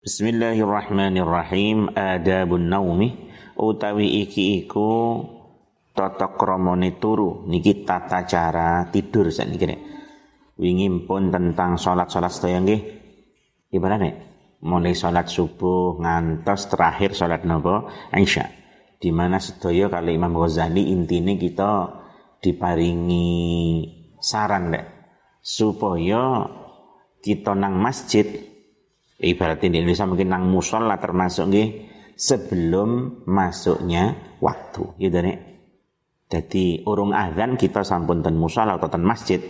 Bismillahirrahmanirrahim. Adabun naumi utawi iki iku tata kramane turu niki tata cara tidur sakniki. Wingi pun tentang salat-salat sedaya nggih. Gimana? Mulai salat subuh ngantos terakhir salat napa? Isya. Di mana kali Imam Ghazali intine kita diparingi saran nek supaya kita nang masjid ibarat di Indonesia mungkin nang musola termasuk nggih sebelum masuknya waktu. Gitu nih jadi urung azan kita sampun ten musola atau ten masjid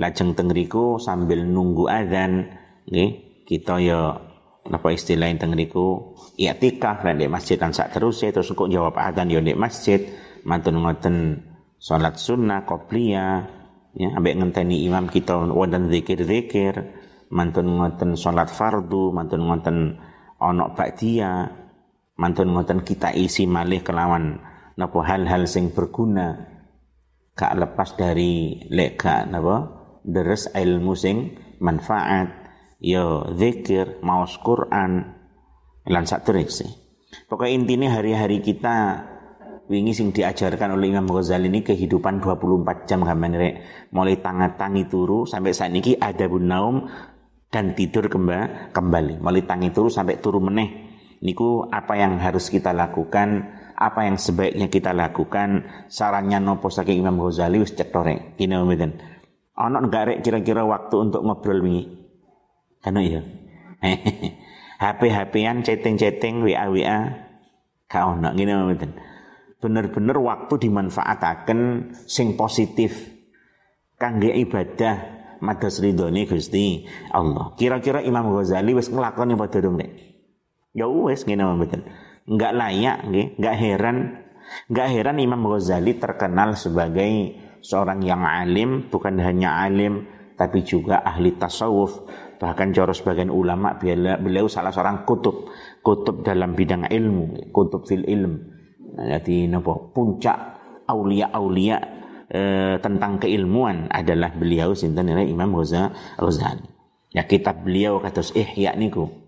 lajeng tengriku sambil nunggu azan nggih kita ya apa istilah yang tengriku i'tikaf lan di masjid dan sak terus ya terus kok jawab azan ya di masjid mantun ngoten salat sunnah qobliyah ya ambek ngenteni imam kita wadan zikir-zikir mantun ngoten salat fardu, mantun ngoten ana ba'diyah, mantun ngoten kita isi malih kelawan napa hal-hal sing berguna. Gak lepas dari lek gak napa deres ilmu sing manfaat. Ya zikir maus Quran lan sak sih. Pokoknya intinya hari-hari kita wingi sing diajarkan oleh Imam Ghazali ini kehidupan 24 jam rek. Mulai tangan tangi turu sampai saat ini ada naum dan tidur kembali. Kembali tangi turu sampai turu meneh. Niku apa yang harus kita lakukan apa yang sebaiknya kita lakukan? Sarannya nopo saking Imam Ghazali wis cetore kene mboten ana enggak kira-kira waktu untuk ngobrol wingi? Kan iya? HP-HPan chatting-chatting WA-WA gak ono. Ngene mboten bener-bener waktu dimanfaataken sing positif. Kangge ibadah mados ridhone Gusti Allah. Kira-kira Imam Ghazali wis nglakoni apa durung nek? Ya wis ngene mboten. Enggak layak enggak heran enggak heran Imam Ghazali terkenal sebagai seorang yang alim, bukan hanya alim tapi juga ahli tasawuf. Bahkan cara sebagian ulama beliau salah seorang kutub, kutub dalam bidang ilmu, kutub fil ilm. Nah, jadi napa puncak aulia-aulia e, tentang keilmuan adalah beliau sinten Imam Ghazali. Ya kitab beliau kados Ihya niku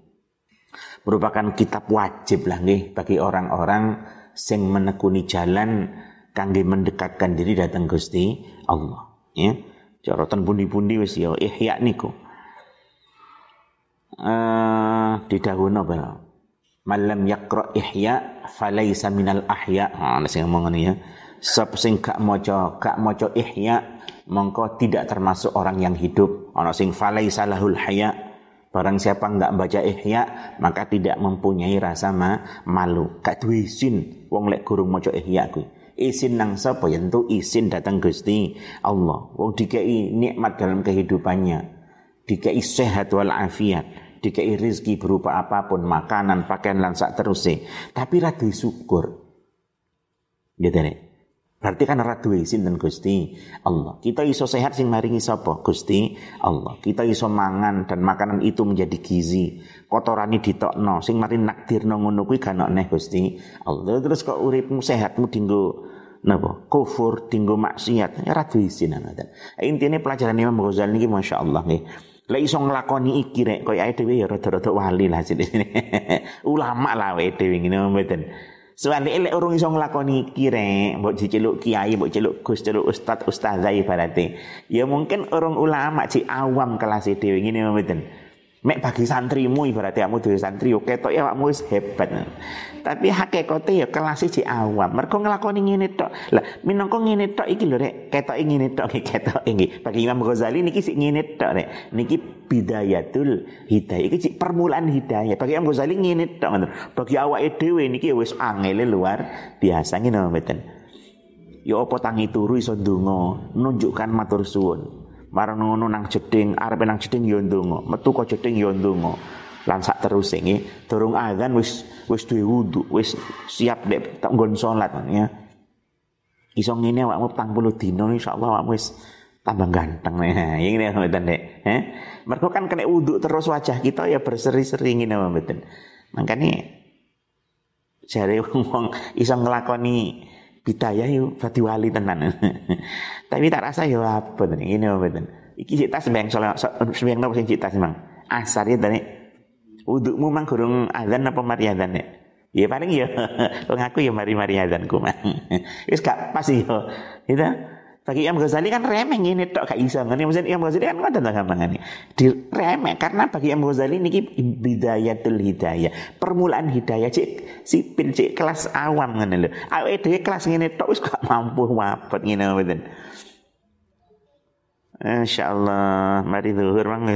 merupakan kitab wajib lah nih bagi orang-orang sing menekuni jalan kangge mendekatkan diri datang Gusti Allah ya. Corotan pundi-pundi wis ya ihya niku. Uh, didhawuhna apa malam yaqra ihya falaisa minal ahya. Nah, sing ngomong ya Sop sing gak maca gak maca ihya mongko tidak termasuk orang yang hidup. Ana sing falai salahul haya. Barang siapa nggak baca ihya maka tidak mempunyai rasa ma malu. Gak duwe isin wong lek gurung maca ihya kuwi. Isin nang sapa ya tentu isin datang Gusti Allah. Wong dikei nikmat dalam kehidupannya. Dikei sehat wal afiat dikei rizki berupa apa pun, makanan, pakaian, lan sak terusé. Tapi ra syukur. Gitu nih. Berarti kan ora duwe sinten Gusti Allah. Kita iso sehat sing maringi sapa? Gusti Allah. Kita iso mangan dan makanan itu menjadi gizi. Kotorane ditokno sing mari nakdirno ngono kuwi gak neh Gusti Allah. Terus kok uripmu sehatmu dinggo napa? Kufur, dinggo maksiat. Ya ora duwe isin Intine pelajaran Imam Ghazali niki masyaallah nggih. Lek iso nglakoni iki rek koyo ae dhewe ya rada-rada wali lah sini. Ulama lah wae dhewe ngene mboten. Soale elek urung iso nglakoni iki rek, mbok diceluk kiai, mbok celuk Gus, celuk ustaz, ustazah ibarate. Ya mungkin orang ulama cik awam kelas dhewe ngene mboten. Mek bagi santrimu ibaratnya kamu dhewe santri yo ketok ya awakmu wis hebat. Tapi hakikate ya kelas si awam. Mergo nglakoni ngene tok. Lah minangka ngene tok iki lho rek, ketoke ngene tok iki ketok iki. Bagi Imam Ghazali niki sik ngene tok rek. Niki bidayatul hidayah. Iki sik permulaan hidayah. Bagi Imam Ghazali ngene tok ngoten. Bagi awake dhewe niki wis angele luar biasa ngene mboten. Ya apa tangi turu iso ndonga, nunjukkan matur suwun. Marang ngono nang jeding, arep nang jeding ya ndonga, metu kok jeding ya ndonga lan sak terus ini durung azan wis wis duwe wudu wis siap dek tak nggon salat ya. Iso ngene awakmu 40 dina insyaallah awakmu wis tambah ganteng nih ya ngene mboten dek eh mergo kan kena wudu terus wajah kita ya berseri-seri ngene mboten. Makanya jare wong iso nglakoni bidayah yo dadi wali tenan. Tapi tak rasa yo apa ini mboten. Iki cita sembang soal sembang nopo sing cita sembang asar ya tadi Udukmu mang kurung azan apa mari azan ya? Ya paling ya wong aku ya mari-mari azan ku mang. Wis gak pas ya. Gitu. Bagi Imam Ghazali kan remeh ini tok gak iso ngene. Maksudnya Imam Ghazali kan ngoten to gampangane. Di remeh karena bagi Imam Ghazali niki bidayatul hidayah. Permulaan hidayah cik sipil cik kelas awam ngene lho. Awake dhewe kelas ngene tok wis gak mampu wapet ngene mboten. Insyaallah mari zuhur Bang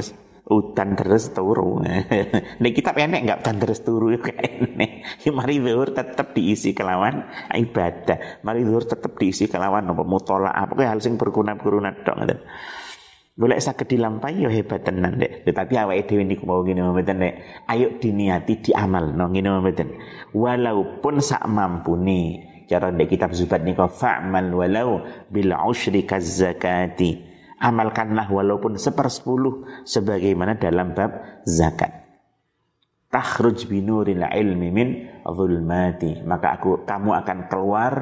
udan terus turu. Nek kita enek enggak udan terus turu ya enek. Ya mari zuhur tetap diisi kelawan ibadah. Mari zuhur tetap diisi kelawan apa mutolaah apa hal sing berguna-berguna tok ngoten. Boleh sakit dilampai yo hebat tenan dek. Tetapi awake dhewe niku mau ngene mboten dek. Ayo diniati diamal no ngene mboten. Walaupun sak mampuni. Cara dek kitab zubat niku fa'mal walau bil usyri zakati amalkanlah walaupun sepersepuluh sebagaimana dalam bab zakat. Takhruj binuril ilmi min zulmati. Maka aku kamu akan keluar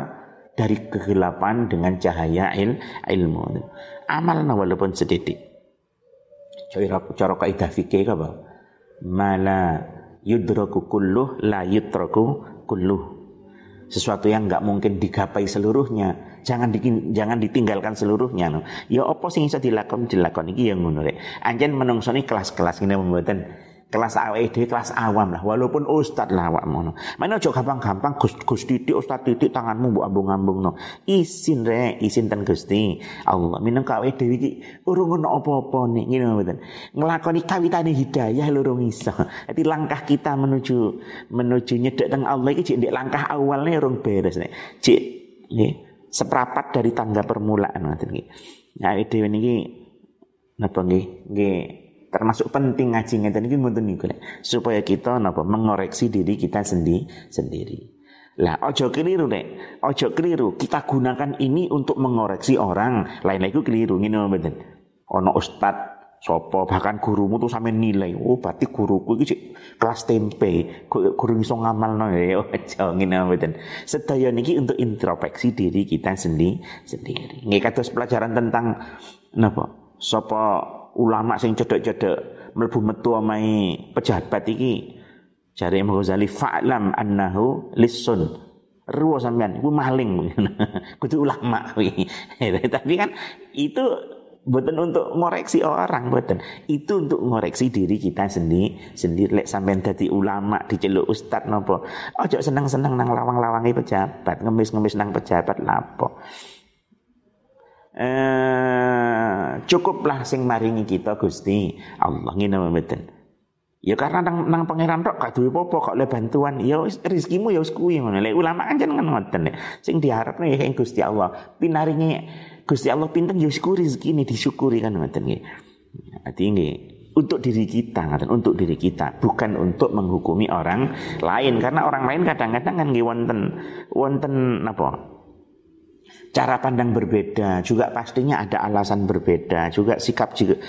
dari kegelapan dengan cahaya il, ilmu. Amalna walaupun sedikit. Cara kaidah fikih apa? Mala yudraku kulluh la yutraku kulluh sesuatu yang nggak mungkin digapai seluruhnya jangan di, jangan ditinggalkan seluruhnya no. ya apa sing bisa dilakukan dilakukan iki yang ngono rek. Anjen menungso kelas-kelas ini membuatan kelas AWD kelas awam lah. Walaupun ustad lah awak mono mana aja gampang-gampang Gus Gus Titik ustad Titik tanganmu bu ambung-ambung no. Isin re isin ten Gusti. Allah minang AWD iki urung ono apa-apa nih ngene mboten. Nglakoni kawitane hidayah lurung iso. Jadi langkah kita menuju menuju nyedek teng Allah iki cek langkah awalnya urung beres nih cek nggih seperapat dari tangga permulaan ngoten nggih nah dhewe niki napa nggih nggih termasuk penting ngaji ngeten iki ngoten niku supaya kita napa mengoreksi diri kita sendi sendiri. Lah ojo keliru nek, ojo keliru. Kita gunakan ini untuk mengoreksi orang. Lain lagi keliru ngene mboten. Ono ustad sopo bahkan gurumu tuh sampe nilai oh berarti guruku iki kelas tempe. Guru iso ngamalno ya? Aja ngene mboten. Sedaya niki untuk introspeksi diri kita sendi sendiri. Nggih kados pelajaran tentang napa? Sapa ulama sing cedek-cedek mlebu metu omahe pejabat iki? Jare Imam Ghazali fa'lam annahu lisun ruwo sampean iku maling. Kudu ulama tapi kan itu bukan untuk ngoreksi orang bukan itu untuk ngoreksi diri kita sendiri sendiri lek sampean dadi ulama diceluk ustad nopo. Ojo seneng-seneng nang lawang-lawangi pejabat ngemis-ngemis nang pejabat lapo eh, cukuplah sing maringi kita Gusti. Allah ngene mboten. Ya karena nang, nang pangeran tok gak duwe apa kok le bantuan. Ya rezekimu ya wis kuwi. Lek ulama kan jenengan ngoten sing diharapno ya Gusti Allah. Pinaringi Gusti Allah pinten ya wis rezeki disyukuri kan ngoten nggih. Ati nggih untuk diri kita untuk diri kita bukan untuk menghukumi orang lain karena orang lain kadang-kadang kan nggih wonten wonten apa cara pandang berbeda, juga pastinya ada alasan berbeda, juga sikap juga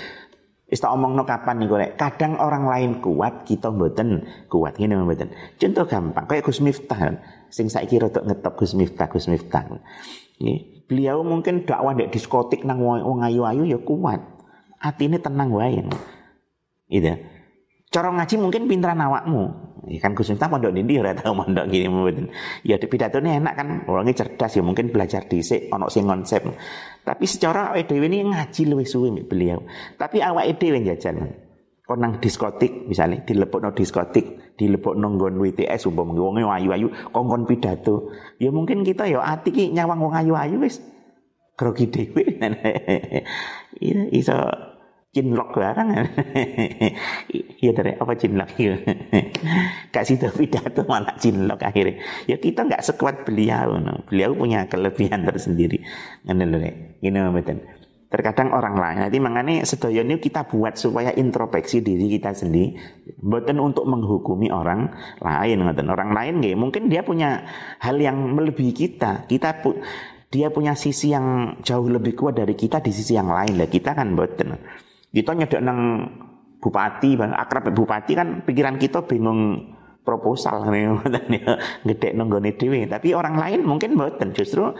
Ista omong no kapan nih gue Kadang orang lain kuat, kita mboten kuat. Gini mboten. Contoh gampang, kayak Gus Miftah. Sing saya kira untuk ngetop Gus Miftah, Gus Miftah. Ini, beliau mungkin dakwah di diskotik nang wong ayu-ayu ya kuat. Hati ini tenang wae. Gitu. Cara ngaji mungkin pinteran awakmu. Ya kan Gus Miftah mondok ndi ora tau mondok gini mboten. Ya pidatone enak kan, orangnya cerdas ya mungkin belajar dhisik ono sing konsep. Tapi secara awake dhewe ini ngaji luwih suwe beliau. Tapi awake dhewe jajan. Kon nang diskotik misalnya dilepokno diskotik, dilepokno nggon WTS umpama wong ayu-ayu kongkon pidato. Ya mungkin kita ya ati ki nyawang wong ayu-ayu wis. Grogi. Iya iso cinlok barang. Iya dari apa cinlok? Ya kasih tahu pidato malah cinlok akhirnya. Ya kita nggak sekuat beliau no. beliau punya kelebihan tersendiri. Ini loh ini betul terkadang orang lain. Nanti mengenai sedaya ini kita buat supaya introspeksi diri kita sendiri. Bukan untuk menghukumi orang lain ngoten. Orang lain nggak mungkin dia punya hal yang melebihi kita. Kita pu dia punya sisi yang jauh lebih kuat dari kita di sisi yang lain. Lah kita kan buatan kita nyedek nang bupati, akrab bupati kan pikiran kita bingung proposal ngedek nonggone dhewe. Tapi orang lain mungkin mboten. Justru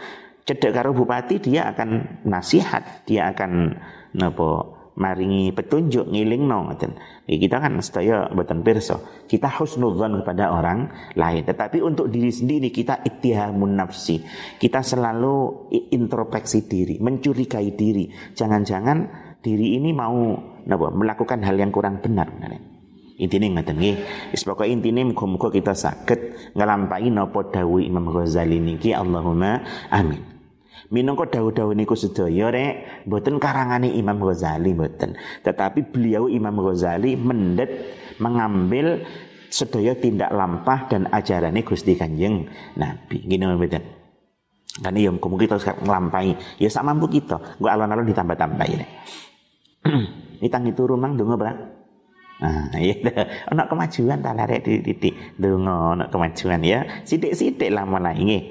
cedek karo bupati dia akan nasihat, dia akan napa maringi petunjuk ngilingno ngoten. Kita kan sedaya mboten pirsa. Kita husnudzon kepada orang lain, tetapi untuk diri sendiri kita ittihamun nafsi. Kita selalu introspeksi diri, mencurigai diri. Jangan-jangan diri ini mau napa melakukan hal yang kurang benar. Intine ngoten nggih. Wis pokoke intine muga-muga kita saged nglampahi napa dawuh Imam Ghazali niki Allahumma amin. Minangka dawuh-dawuh niku sedaya rek mboten karangane Imam Ghazali mboten. Tetapi beliau Imam Ghazali mendet mengambil sedaya tindak lampah dan ajarannya Gusti Kanjeng Nabi. Gini mboten. Kan iya muga kita nglampahi. Ya sak mampu kita. Engko alon-alon ditambah-tambah ya. Ini tangi turu mang donga, Bra. Nah, iya ana kemajuan ta larek titik donga ana kemajuan ya. Sithik-sithik lah mulai nggih.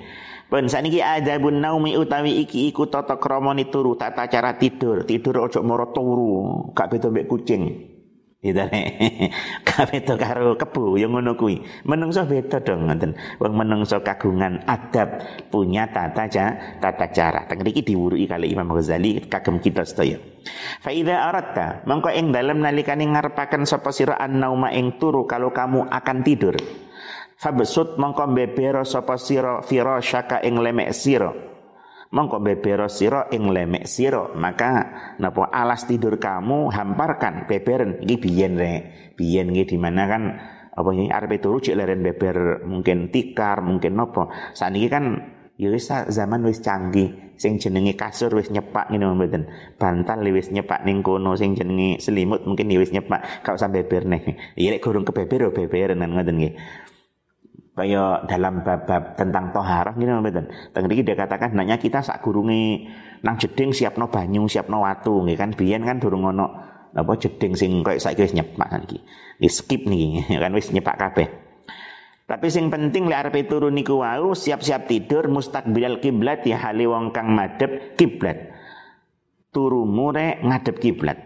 Pun saniki adabun naumi utawi iki iku tata kramane turu, tata cara tidur. Tidur ojo moro turu, gak beda mbek kucing. Gitu Gak beda karo kebu yang ngono. Menungso beda dong ngoten. Wong menungso kagungan adab punya tata cara, tata cara. Teng iki diwuruki kali Imam Ghazali kagem kita sedaya. Fa idza aratta mongko ing dalem nalikane ngarepaken sapa sira an-nauma ing turu kalau kamu akan tidur. Fabsut mongko bebero sapa sira firasyaka ing lemek sira. Mongko bebero sira ing lemek sira, maka napa alas tidur kamu hamparkan beberen. Iki biyen rek. Biyen iki di mana kan apa ini arep turu cek leren beber mungkin tikar, mungkin apa. Saniki kan ya wis zaman wis canggih. Sing jenenge kasur wis nyepak ngene mboten. Bantal wis nyepak ning kono sing jenenge selimut mungkin ya wis nyepak. Gak usah beber nih ya lek gurung kebeber yo beberan ngoten nggih kaya dalam bab-bab tentang toharah gitu mboten. Teng mriki dia katakan hendaknya kita sak gurunge nang jeding siapno banyu, siapno watu nggih kan biyen kan durung ono apa jeding sing koyo saiki wis nyepak kan iki. Wis skip niki kan wis nyepak kabeh. Tapi sing penting lek arep turu niku wau siap-siap tidur mustaqbilal kiblat ya hale wong kang madhep kiblat. Turu mure ngadep kiblat.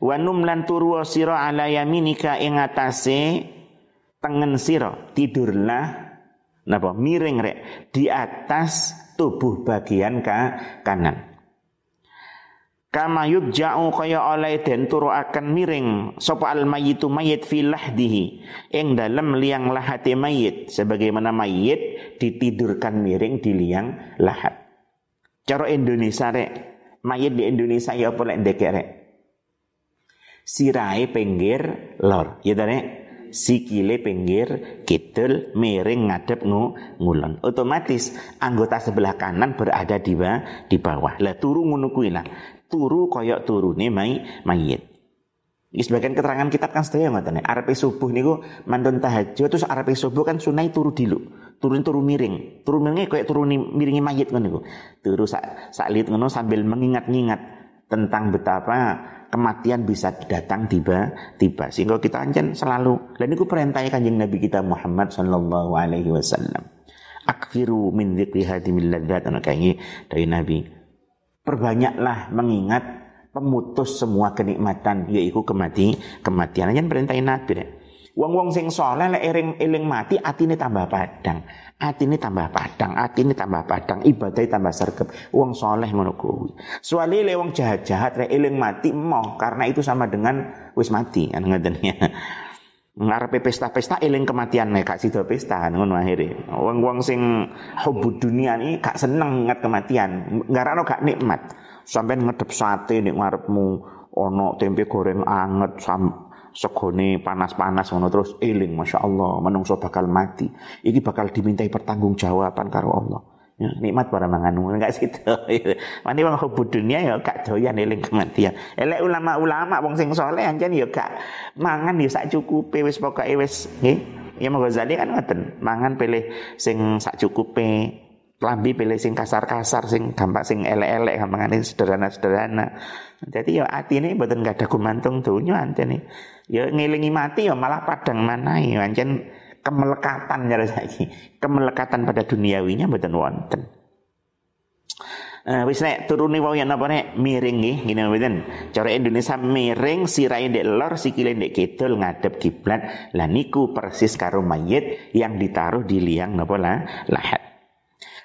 Wa numlan turu sira ala yaminika ing atase tengen siro tidurlah napa? Miring rek di atas tubuh bagian ka, kanan. Kama yubja'u kaya oleh den turu akan miring sapa al mayyitu mayit fi lahdihi ing dalem liang lahate mayit sebagaimana mayit ditidurkan miring di liang lahat. Cara Indonesia rek. Mayit di Indonesia ya apa lek ndekek rek? Sirai pinggir lor ya rek sikile pinggir kidul miring ngadep ngu, ngulon otomatis anggota sebelah kanan berada di bawah di bawah lah turu ngono kuwi lah turu koyok turune mai mayit Iki sebagian keterangan kitab kan sedaya ngoten Arepe subuh niku mantun tahajud terus arepe subuh kan sunai turu dilu. Turun turu miring. Turu miringnya kayak turun miringi mayit ngono niku. Turu sak sak ngono sambil mengingat-ingat tentang betapa kematian bisa datang tiba-tiba sehingga kita anjen selalu. Dan itu perintah kanjeng Nabi kita Muhammad sallallahu alaihi wasallam. Akfiru min dzikri hadimil ladzat ana dari Nabi. Perbanyaklah mengingat pemutus semua kenikmatan yaitu kemati kematian. Anjen perintah Nabi. Wong-wong sing soleh lek eling mati atine tambah padang. Atine tambah padang, atine tambah padang, ibadah tambah sergap. Wong soleh ngono kuwi. Soale le wong jahat-jahat eling mati emoh karena itu sama dengan wis mati kan ngoten ya. ngarepe pesta-pesta eling kematian nek gak sida pesta ngono akhire. Wong-wong sing hubud dunia ini gak seneng ngat kematian, ngarano gak nikmat. Sampai ngedep sate nek ngarepmu ono tempe goreng anget sam segone panas-panas ngono terus eling Masya Allah menungso bakal mati. Ini bakal dimintai pertanggungjawaban karo Allah. Ya, nikmat para mangan enggak situ mani wong hubud dunia ya gak doyan eling kematian. Elek ulama-ulama wong sing soleh anjen ya gak mangan ya sak cukupe wis pokoke wis nggih. Ya mau Ghazali kan ngoten, mangan pilih sing sak cukupe, lambi pilih sing kasar-kasar, sing gampang sing elek-elek, gampang sederhana-sederhana. Jadi ya ini betul gak ada gumantung dunia nih. Ya ngilingi mati ya malah padang mana ya ancen kemelekatan ya lagi. Kemelekatan pada duniawinya betul wonten. Uh, wis nek turune yen apa nek miring nggih ngene mboten. Cara Indonesia miring sirahe ndek lor sikile ndek kidul ngadep kiblat. Lah niku persis karo mayit yang ditaruh di liang napa lah lahat.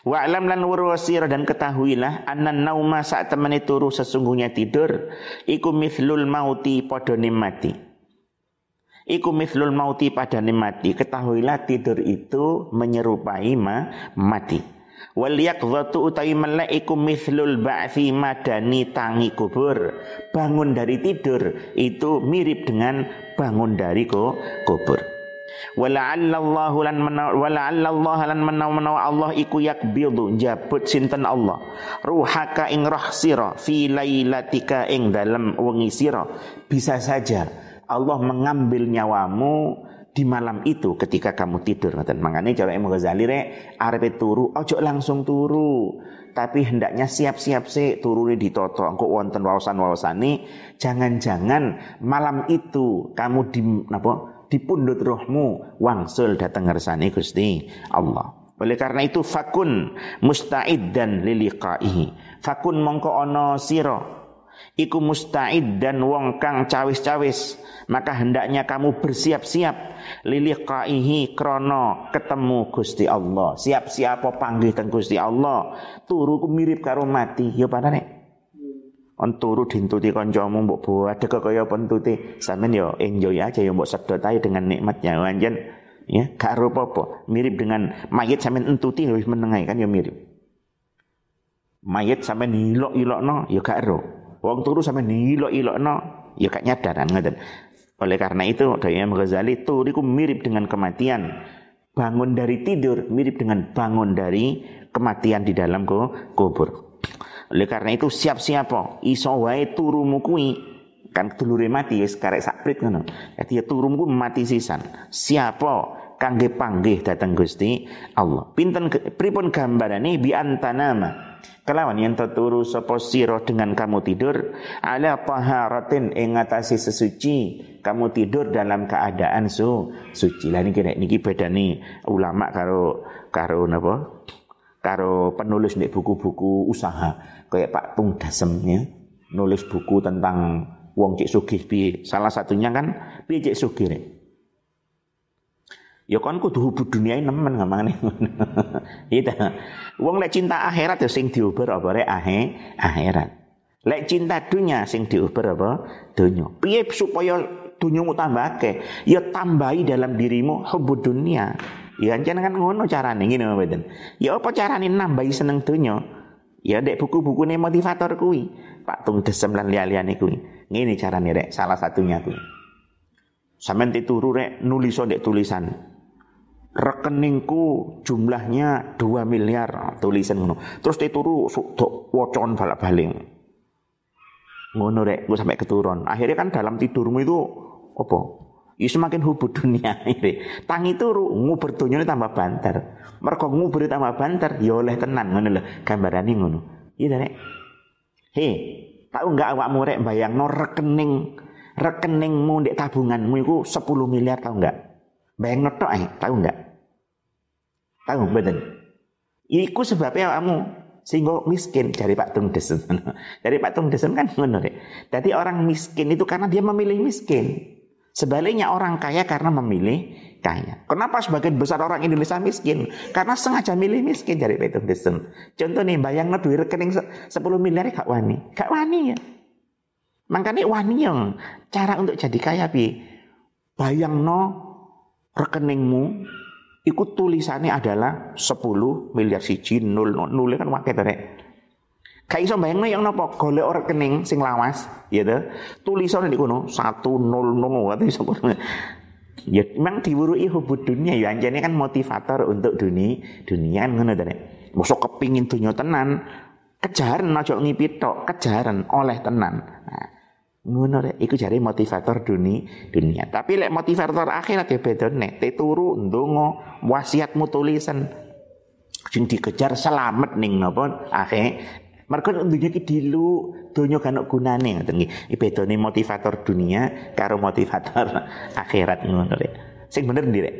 Wa alam lan wurwasir dan ketahuilah anna nauma saat temani turu sesungguhnya tidur iku mithlul mauti padane mati. Iku mithlul mauti padane mati. Ketahuilah tidur itu menyerupai ma mati. Wal yaqdhatu utawi melek iku mithlul ba'thi madani tangi kubur. Bangun dari tidur itu mirip dengan bangun dari kubur. Wala'allallahu lan wala'allallahu lan menawa Allah iku yakbidu jabut sinten Allah. Ruhaka ing roh sira fi lailatika ing dalam wengi sira. Bisa saja Allah mengambil nyawamu di malam itu ketika kamu tidur. Ngoten mangane cara Imam Ghazali rek arepe turu ojo langsung turu. Tapi hendaknya siap-siap sih turune ditoto engko wonten wawasan-wawasane jangan-jangan malam itu kamu di apa dipundut rohmu wangsul datang ngersani Gusti Allah. Oleh karena itu fakun musta'id dan liliqaihi. Fakun mongko ono siro. Iku musta'id dan wong kang cawis-cawis. Maka hendaknya kamu bersiap-siap liliqaihi krono ketemu Gusti Allah. Siap-siap panggil teng Gusti Allah. Turu mirip karo mati. Ya nih on turu dintuti kancamu mbok ada kaya pentuti. Sampean yo enjoy aja yo mbok sedot ae dengan nikmatnya. Anjen ya gak apa. Mirip dengan mayit sampean entuti wis menengai kan yo mirip. Mayit sampean hilok-hilokno yo gak ero. Wong turu sampean hilok-hilokno yo gak nyadaran ngoten. Oleh karena itu Imam Ghazali turu mirip dengan kematian. Bangun dari tidur mirip dengan bangun dari kematian di dalam kubur oleh karena itu siap-siap po. Iso wae turumu kuwi kan dulure mati wis karek sakprit ngono. Dadi ya turumu mati sisan. Siapa kangge panggih datang Gusti Allah. Pinten pripun gambarane bi antanama. Kelawan yang terturu sapa sira dengan kamu tidur ala taharatin ing sesuci kamu tidur dalam keadaan su suci. Lah niki niki bedane ulama karo karo napa? Karo penulis nek buku-buku usaha kayak Pak Tung Dasem ya nulis buku tentang wong cek sugih piye. Salah satunya kan piye cek sugih rek. Ya kan kudu hubud dunia nemen ngomongane ngono. Gitu. Wong lek cinta akhirat ya sing diuber apa rek ahe akhirat. Lek cinta dunia sing diuber apa dunia. Piye supaya dunyamu tambahke? Ya tambahi dalam dirimu hubud dunia. Ya jangan kan ngono carane ngene mboten. Ya apa carane nambahi seneng dunia? Ya dek buku-buku nih motivator kui. Pak Tung Desem lan liya-liyane kui. Ngene carane rek, salah satunya kui. Sampeyan tituru rek nulis dek tulisan. Rekeningku jumlahnya 2 miliar tulisan ngono. Terus tituru dok wocon balik-balik. Ngono rek, gue sampai keturun. Akhirnya kan dalam tidurmu itu apa? Ya semakin hubud dunia ini. Tangi turu nguber dunia tambah banter. Mergo ngubur tambah banter ya oleh tenan ngono lho gambarane ngono. Iya rek. He, tahu enggak awakmu rek bayangno rekening rekeningmu ndek tabunganmu iku 10 miliar tahu enggak? Bayang tok eh, tahu enggak? Tahu mboten? Iku sebabnya awakmu sehingga miskin dari Pak Tung Desem. dari Pak Tung Desem kan ngono. Jadi orang miskin itu karena dia memilih miskin. Sebaliknya orang kaya karena memilih kaya. Kenapa sebagian besar orang Indonesia miskin? Karena sengaja milih miskin dari Peter Desen. Contoh nih, bayang duit rekening 10 miliar gak wani. Gak wani ya. Makanya wani yang cara untuk jadi kaya bi. Bayang no rekeningmu ikut tulisannya adalah 10 miliar siji nol nol kan wakil Gak iso bayangno yang napa golek rekening sing lawas, ya to. Tulisane di kono 100 atau iso. Ya memang diwurui hubud dunia ya anjane kan motivator untuk dunia dunia kan ngono to nek. Mosok kepingin dunia tenan, kejaran aja ngipit tok, kejaran oleh tenan. Nah, ngono rek iku jare motivator dunia dunia. Tapi lek motivator akhirat ya beda nek turu ndonga wasiatmu tulisan sing dikejar selamat ning napa akhir Mereka dunia ki dilu, dunia kan gunane ngoten nggih. Bedane motivator dunia karo motivator akhirat ngono rek. Sing bener ndi rek?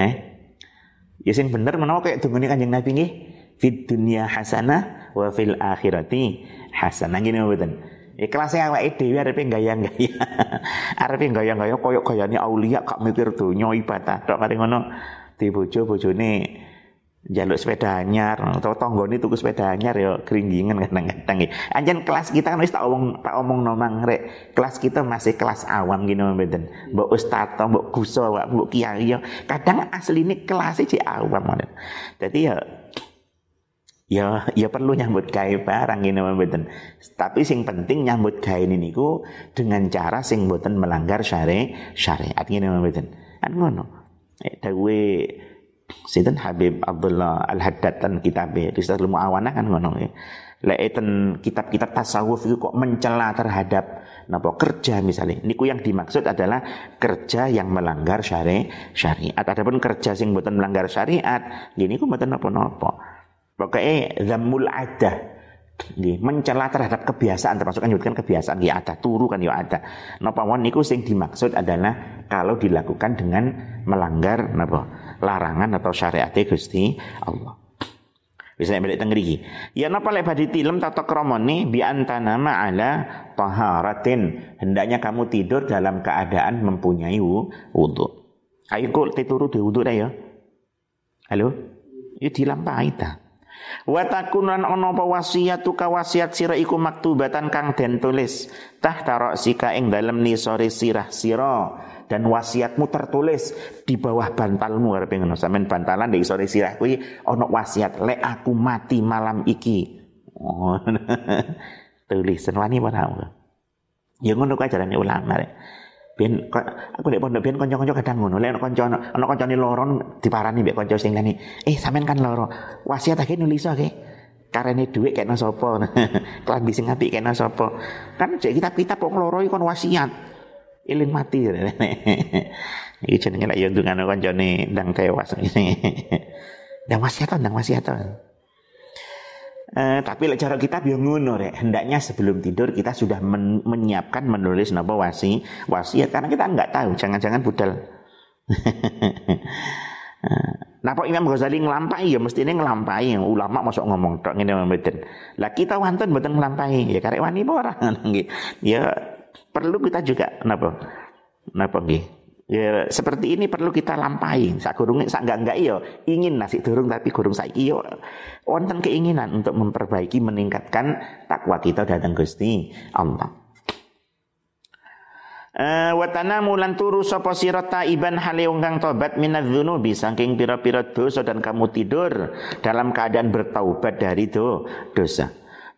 Heh? Ya sing bener menawa kayak dungane Kanjeng Nabi nggih. Fid dunya hasanah wa fil akhirati hasanah ngene mboten. Ikhlasnya awake dhewe arepe gaya-gaya. arepe gaya-gaya koyo gayane aulia kak mikir donya ibadah tok kare ngono. Di bojo bojone jaluk sepeda anyar. Atau ini tuku sepeda anyar ya keringgingan kadang-kadang. Anjen kelas kita kan wis tak omong tak omong nomang rek kelas kita masih kelas awam gini mboten. Mbok ustaz mbok guso mbok kiai ya kadang asli ini kelas sih awam jadi ya ya ya perlu nyambut gawe barang ini mboten. Tapi sing penting nyambut gawe niku dengan cara sing mboten melanggar syari syariat ngene mboten. Kan ngono. Eh dawe Sinten Habib Abdullah Al-Haddad kitab Risalah Muawanah kan ngono ya. Lek kitab-kitab tasawuf itu kok mencela terhadap napa kerja misalnya. Niku yang dimaksud adalah kerja yang melanggar syari syariat. Adapun kerja sing mboten melanggar syariat, gini ku mboten napa-napa. Pokoke zammul adah Nggih, mencela terhadap kebiasaan termasuk kan nyebutkan kebiasaan ya ada, turu kan ya ada. Napa niku sing dimaksud adalah kalau dilakukan dengan melanggar napa larangan atau syariat Gusti Allah. Bisa balik tengriki. Ya napa lek badhe tilem tata kramane bi antana ma'ala taharatin. Hendaknya kamu tidur dalam keadaan mempunyai wudu. Ayo kok tituru di wudu ya. Halo? Ya dilampahi ta. Wa takunan ono apa wasiyatuka wasiat sira iku maktubatan kang den tulis tahta sika ing dalem nisore sirah sira dan wasiatmu tertulis di bawah bantalmu. Arep ngono sampean bantalan ndek sore sirah kuwi ana wasiat lek aku mati malam iki. Oh, tulis wani ora ya ngono kuwi ajarane ulama rek. Ben aku nek pondok ben kanca-kanca kadang ngono lek kanca ana kancane loro diparani mbek kanca sing lani eh sampean kan loro wasiat akeh nulis akeh karene dhuwit kena sapa? Klambi sing apik kena sapa? Kan cek kitab-kitab kok loro iku wasiat Ilin mati. Iki jenenge lek yo ndungane kancane ndang tewas. Ndang wasiat ndang wasiat. Eh, tapi lek cara kita yo ngono rek. Hendaknya sebelum tidur kita sudah men menyiapkan menulis napa wasi wasiat karena kita nggak tahu jangan-jangan budal. Nah, Pak Imam Ghazali ngelampai ya mesti ini ngelampai ulama masuk ngomong tok ngene mboten. Lah kita wonten mboten ngelampai ya karek wani apa ora Ya perlu kita juga napa napa nggih? Ya seperti ini perlu kita lampai sak gurung sak enggak enggak iyo ingin nasi durung tapi gurung saiki yo wonten keinginan untuk memperbaiki meningkatkan takwa kita datang Gusti Allah. Uh, watana mulan turu sapa sira taiban hale wong kang tobat minadz-dzunubi saking pira-pira dosa dan kamu tidur dalam keadaan bertaubat dari do, dosa.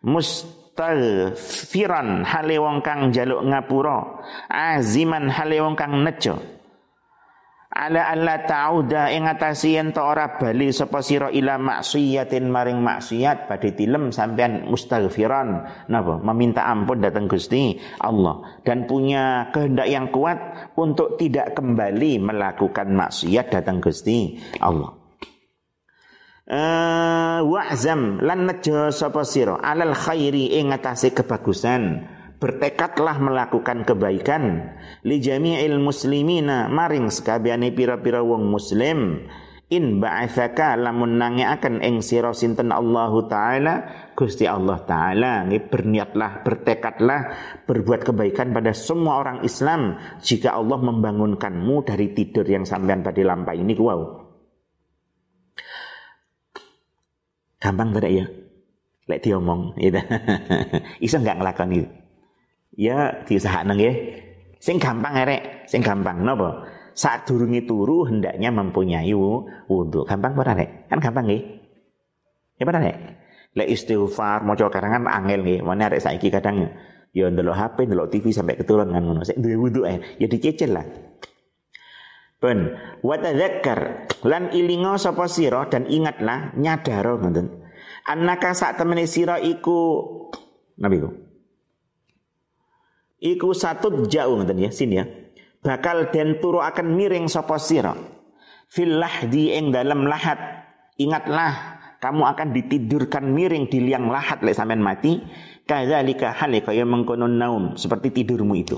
Mus mustaghfiran hale wong kang jaluk ngapura. Aziman hale wong kang nejo. Ala alla ta'uda ing atasi yen ora bali sapa sira ila maksiatin maring maksiat badhe tilem sampean mustaghfiran napa? Meminta ampun datang Gusti Allah. Dan punya kehendak yang kuat untuk tidak kembali melakukan maksiat datang Gusti Allah uh, wa'zam lan nejo sapa sira? Alal khairi ing atase kebagusan. Bertekadlah melakukan kebaikan. Li jami'il muslimina maring sekabehane pira-pira wong muslim. In ba'atsaka lamun nangeaken ing sira sinten Allahu taala? Gusti Allah taala berniatlah bertekadlah berbuat kebaikan pada semua orang Islam. Jika Allah membangunkanmu dari tidur yang sampean pada lampai ini wow Gampang tidak ya? Lek diomong, gitu. Iso nggak ngelakoni? Ya diusahakan ya. Sing gampang erek, sing gampang nopo. Saat durungi turu hendaknya mempunyai wudhu. Gampang ora rek? Kan gampang nggih. Ya pada rek? Lek istighfar maca karangan angel nggih. Mana arek saiki kadang ya ndelok HP, ndelok TV sampai keturun kan ngono. Sik duwe wudhu. Ya dicecil lah. Ben, wa tadzakkar lan ilinga sapa sira dan ingatlah nyadaro ngoten. Annaka sak temene sira iku nabi ku. Iku satu jauh ngoten ya, sini ya. Bakal den turu akan miring sapa sira. Fil lahdi ing dalam lahat. Ingatlah kamu akan ditidurkan miring di liang lahat lek sampean mati. Kadzalika hale kaya mengkono naum seperti tidurmu itu.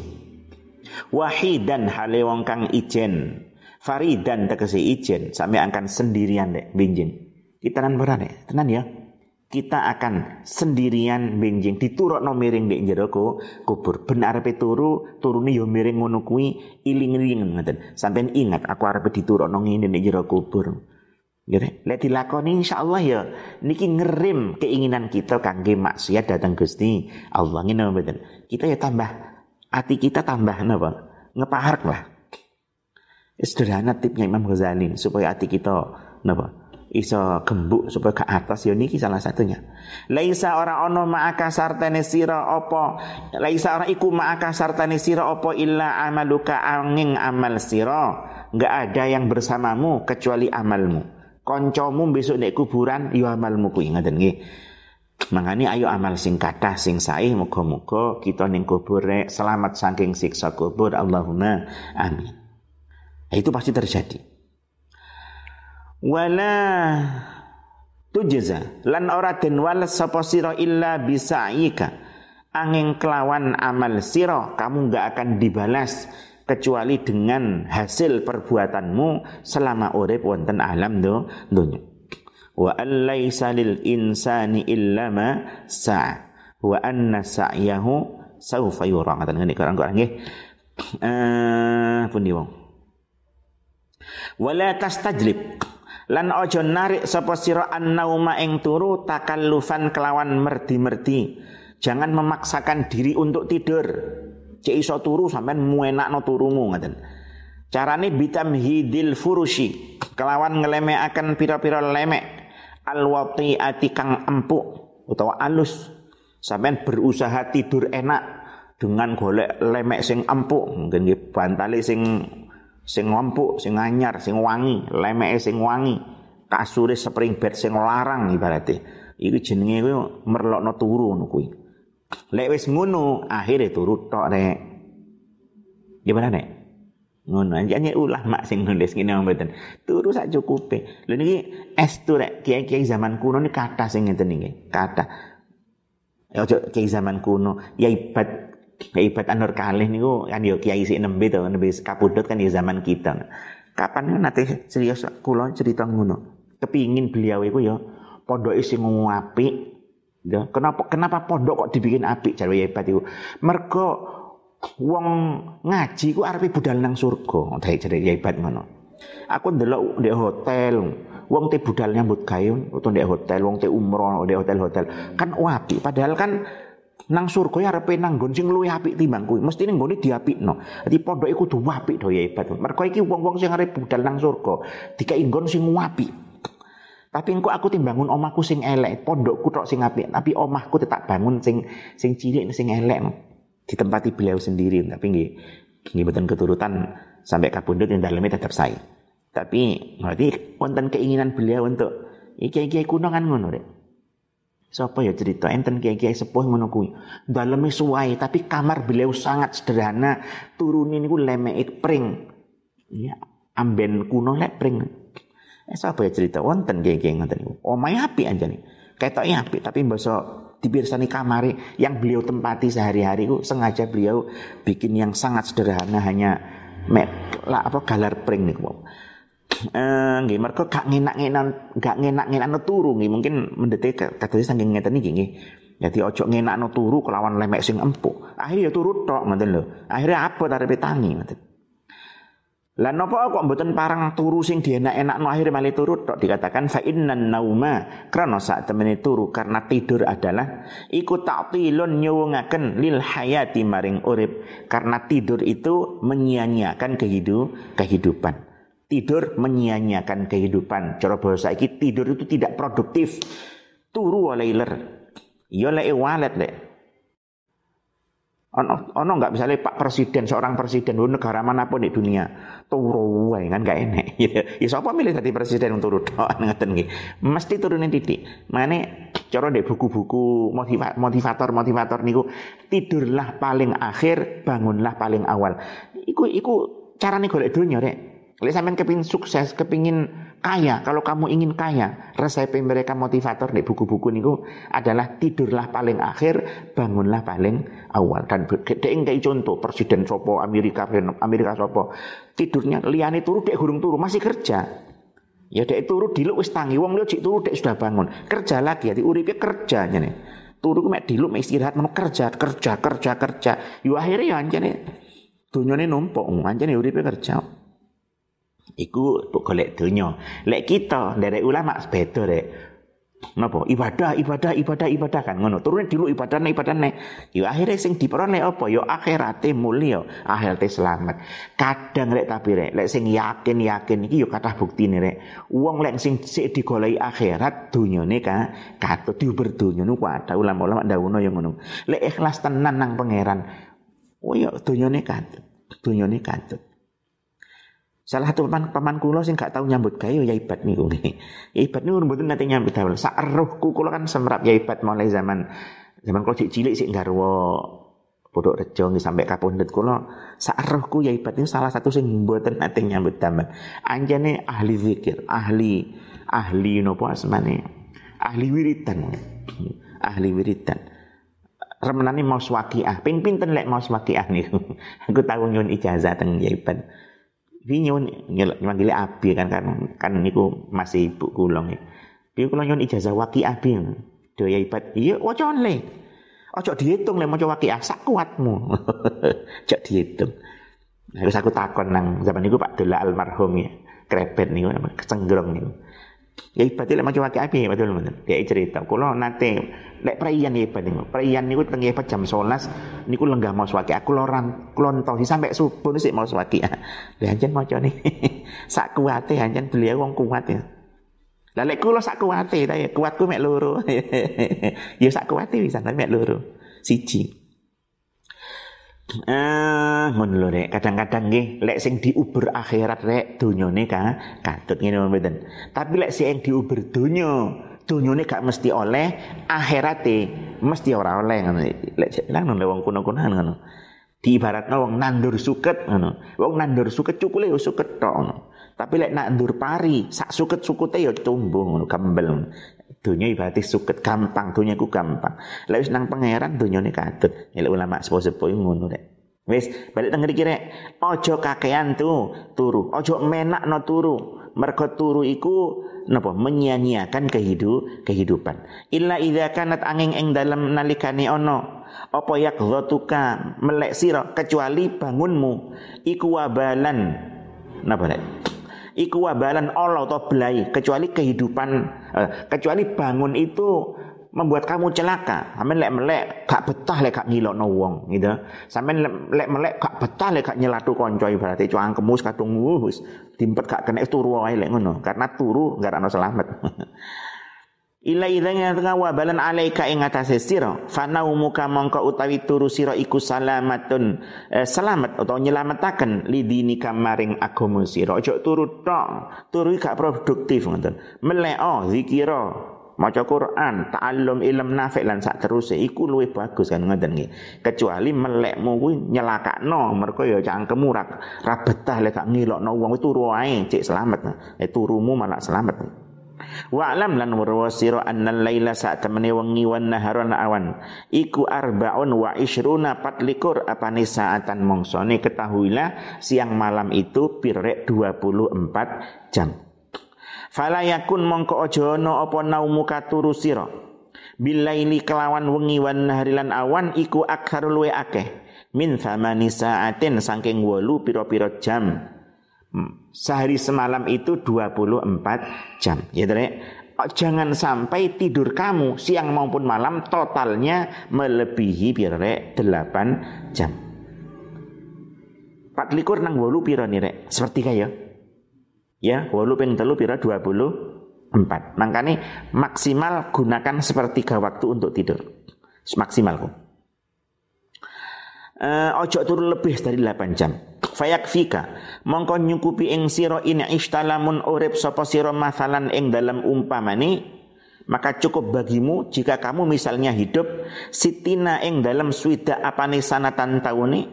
Wahidan hale wong kang ijen Faridan tegese ijen sampai akan sendirian dek benjing. Kita nan beran dek, tenan ya. Kita akan sendirian benjing diturokno miring dek jero kubur. Ben arepe turu, turune yo miring ngono iling-iling ngoten. Sampeyan ingat aku arepe diturokno ngene dek jero kubur. Gitu. Lek dilakoni insyaallah ya niki ngerim keinginan kita kangge maksiat datang Gusti Allah ngene mboten. Kita ya tambah hati kita tambah napa? Ngepahark lah. Sederhana tipnya Imam Ghazali supaya hati kita napa? iso gembuk supaya ke atas ya niki salah satunya. Laisa ora ono ma'aka sartane sira apa laisa ora iku ma'aka sartane sira apa illa amaluka angin amal sira. Enggak ada yang bersamamu kecuali amalmu. Koncomu besok nek kuburan ya amalmu kuwi ngoten nggih. Mangane ayo amal sing kathah sing sae muga-muga kita ning kubur selamat saking siksa kubur Allahumma amin. Nah, itu pasti terjadi. Wala tujza lan ora den wales sapa sira illa bisaika. Angin kelawan amal sira kamu enggak akan dibalas kecuali dengan hasil perbuatanmu selama urip wonten alam do dunya wa allaisa lil insani illa ma sa wa anna sa'yahu saufa yura. Ngaten ngene Quran nggih? Eh pundi wong wala tastajlib. Lan ojo narik sapa sira annauma ing turu takallufan kelawan merdi-merdi. Jangan memaksakan diri untuk tidur. Cek iso turu sampean muenakno turumu ngaten. Carane bitamhidil furushi. Kelawan akan pira-pira lemek. Alwati'ati kang empuk utawa alus. Sampean berusaha tidur enak dengan golek lemek sing empuk. Mungkin bantale sing sing ngompuk, sing anyar, sing wangi, lemeke sing wangi, kasure spring bed sing larang ibarate. Iku jenenge kuwi merlokno turu ngono kuwi. Lek wis ngono, akhire turu tok rek. Gimana nek? Ngono anjane mak sing nulis ngene mboten. Turu sak cukupe. Lha niki estu rek kiai-kiai zaman kuno ni kata sing ngeten niki. Kata. Ya ojo zaman kuno, ya ibad Ibat Anur Kalih niku kan yo kiai sik nembe to, nembe kapundhut kan ya zaman kita. Kapan nanti serius kula cerita ngono. Kepingin beliau iku ya pondok sing apik. Ya, kenapa kenapa pondok kok dibikin apik jare hebat iku? Mergo wong ngaji ku arepe budal nang surga. Dari jare hebat ngono. Aku ndelok di hotel, wong te budal nyambut gawe utawa di hotel, wong te umroh di hotel-hotel. Kan apik padahal kan nang surga ya arepe nang nggon sing luwih apik timbang kuwi. Mesti ning nggone diapikno. Dadi pondoke kudu apik do ya ibadah. Mergo iki wong-wong sing arep budal nang surga, dikai nggon sing apik. Tapi engko aku timbangun omahku sing elek, pondokku tok sing apik, tapi omahku tetap bangun sing sing cilik sing elek. Ditempati beliau sendiri, tapi nggih nggih keturutan sampai kapundhut yang dalamnya tetap saya. Tapi berarti wonten keinginan beliau untuk iki-iki kuno kan ngono. Siapa ya cerita enten kiai-kiai sepuh ngono kuwi. Daleme suwai tapi kamar beliau sangat sederhana. Turunin niku lemeke pring. Ya, amben kuno lek pring. Eh siapa ya cerita wonten kiai-kiai ngoten niku. Omahe apik anjane. Ketoke apik tapi mbasa dipirsani kamari yang beliau tempati sehari-hari ku sengaja beliau bikin yang sangat sederhana hanya mek lah apa galar pring niku eh nggih mergo gak ngenak-ngenan gak ngenak-ngenakno turu nggih. Mungkin mendetek kadhe saking ngeten iki nggih. Jadi ojo ngenakno turu kelawan lemek sing empuk. Akhirnya ya turu tok ngoten lho. Akhirnya apa tarepe tangi ngoten. Lah napa kok mboten parang turu sing dienak-enakno akhirnya malah turu tok? Dikatakan fa innan nauma krana sak temene turu karena tidur adalah iku ta'tilun nyuwungaken lil hayati maring urip. Karena tidur itu menyia-nyiakan kehidup kehidupan Tidur menyia-nyiakan kehidupan. Cara bahasa iki tidur itu tidak produktif. Turu walailer. Ya lek walet lek. Ono ono enggak misalnya Pak Presiden seorang presiden di negara mana pun di dunia turu wae kan gak enek gitu. Ya sapa milih tadi presiden untuk turu tok ngoten nggih. Mesti turunin titik. Mane cara di buku-buku motivator motivator niku tidurlah paling akhir, bangunlah paling awal. Iku iku carane golek dunia rek. Kalau sampean kepingin sukses, kepingin kaya, kalau kamu ingin kaya, resep mereka motivator di buku-buku niku adalah tidurlah paling akhir, bangunlah paling awal. Dan dek kayak contoh presiden sopo Amerika, Amerika sopo tidurnya liane turu dek gurung turu masih kerja. Ya dek turu diluk wis tangi, wong liya turu dek sudah bangun, kerja lagi, ya uripe kerja nih. Turu ku mek diluk mek istirahat mau kerja, kerja, kerja, kerja. Yo akhirnya ya anjane dunyane numpuk, anjane uripe kerja. Iku golek donya. Lek kita dari ulama beda rek. Napa? Ibadah, ibadah, ibadah, ibadah kan ngono. Turun dulu ibadahne, ibadahne. Ya akhirnya sing diperoleh apa? Ya akhirate mulia, akhirate selamat. Kadang rek tapi rek, lek sing yakin-yakin iki ya kathah buktine rek. Wong lek sing sik digoleki akhirat dunyane ka katut diuber dunya niku ada ulama-ulama ndawuhna ya ngono. Lek ikhlas tenan nang pangeran, oh ya dunyane katut. Dunyane katut. Salah satu paman paman kula sing gak tau nyambut gawe ya ibat niku nggih. Ibat niku mboten nate nyambut gawe. Sak rohku kula kan semrap ya ibat mulai zaman zaman kula cilik sik garwa Bodok Rejo nggih sampai kapundhut kula sak rohku ya ibat niku salah satu sing mboten nate nyambut damel. Anjane ahli zikir, ahli ahli napa asmane? Ahli wiridan. Ahli wiridan. Remenane mau swakiah. Ping pinten mau swakiah niku. Aku tahu nyun ijazah teng Yaiban. Vinyon manggil abi kan kan kan niku masih ibu kulong ya. Dia kula nyon ijazah waki abi. Daya ibat iya wacane. Ojo dihitung le maca waki sak kuatmu. Ojo dihitung. Nah, aku takon nang zaman niku Pak Dola almarhum ya. Krebet niku kecenggrong niku. Ya ibadah lek maca waki api betul betul. Dia cerita, kula nate lek praian ya ibadah niku. Praian niku teng ibadah jam 11 niku lenggah mau waki. Aku loran kulon tohi sampai subuh sik mau waki. Lah anjen maca nih. sak kuate anjen beliau wong kuat ya. Lah lek kula sak kuate ta ya kuatku mek loro. ya sak kuate bisa mek loro. Siji. Ah, ngono lho rek. Kadang-kadang nggih lek sing diuber akhirat rek donyane ka katut ngene mboten. Tapi lek sing diuber donya, donyane gak mesti oleh, akhirate mesti ora oleh ngono. Lek bilang nang wong kuno-kunoan ngono. Diibaratno wong nandur suket ngono. Wong nandur suket cukule yo suket tok ngono. Tapi lek nandur pari, sak suket-sukute yo tumbuh ngono, kembel. Dunia ibarat suket gampang, dunia ku gampang. Lah wis nang pangeran dunyane katut. Ya ulama sepo-sepo ngono rek. Wis balik teng mriki. Aja kakean tu turu. Aja no turu. Mergo turu iku napa menyia-nyiakan kehidup kehidupan. Illa idza kanat angin ing dalam nalikane ono apa yakghatuka melek sira kecuali bangunmu iku wabalan napa rek? Iku wabalan Allah atau belai kecuali kehidupan eh, kecuali bangun itu membuat kamu celaka. Sampeyan lek melek gak betah lek gak ngilokno wong gitu. Sampeyan lek melek gak betah lek gak nyelatu kanca ibarate kemus kadung wis dimpet gak kena turu wae lek ngono. Karena turu gak ana selamat. Ila idanya tengah wabalan alaika ing atase sira. Fanaumuka mongko utawi turu sira iku salamatun eh, selamat atau nyelametaken lidinika maring agama sira. Aja turu tok turu gak produktif ngoten. Melek oh zikira maca Quran ta'allum ilm nafi lan sak terus iku luwih bagus kan ngoten nggih. Kecuali melekmu kuwi nyelakakno mergo ya cangkemmu ra betah lek gak ngilokno wong turu ae cek selamat. Eh turumu malah selamat Wa'lam lan warwa sira annal laila saat temene wan naharon awan. Iku arbaun wa isruna patlikur. Apane saatan mongsone ketahuilah siang malam itu pirek 24 jam. Fala yakun mongko aja ana apa naumuka turu sira. Bilaili kelawan wengi wan awan iku akharul luwe akeh. Min thamani saatin wolu piro-piro jam Sehari semalam itu 24 jam. Ya, Dre. Jangan sampai tidur kamu siang maupun malam totalnya melebihi pire 8 jam. Pat likur nang wolu piro nih rek? Seperti kaya. Ya, wolu ping telu piro 24. Makanya maksimal gunakan sepertiga waktu untuk tidur. Maksimal kok. Uh, ojo turun lebih dari 8 jam. Fayakfika. Mongko nyukupi ing sira in istalamun urip sapa sira masalan ing dalam umpamani maka cukup bagimu jika kamu misalnya hidup sitina ing dalam swida apane sanatan tauni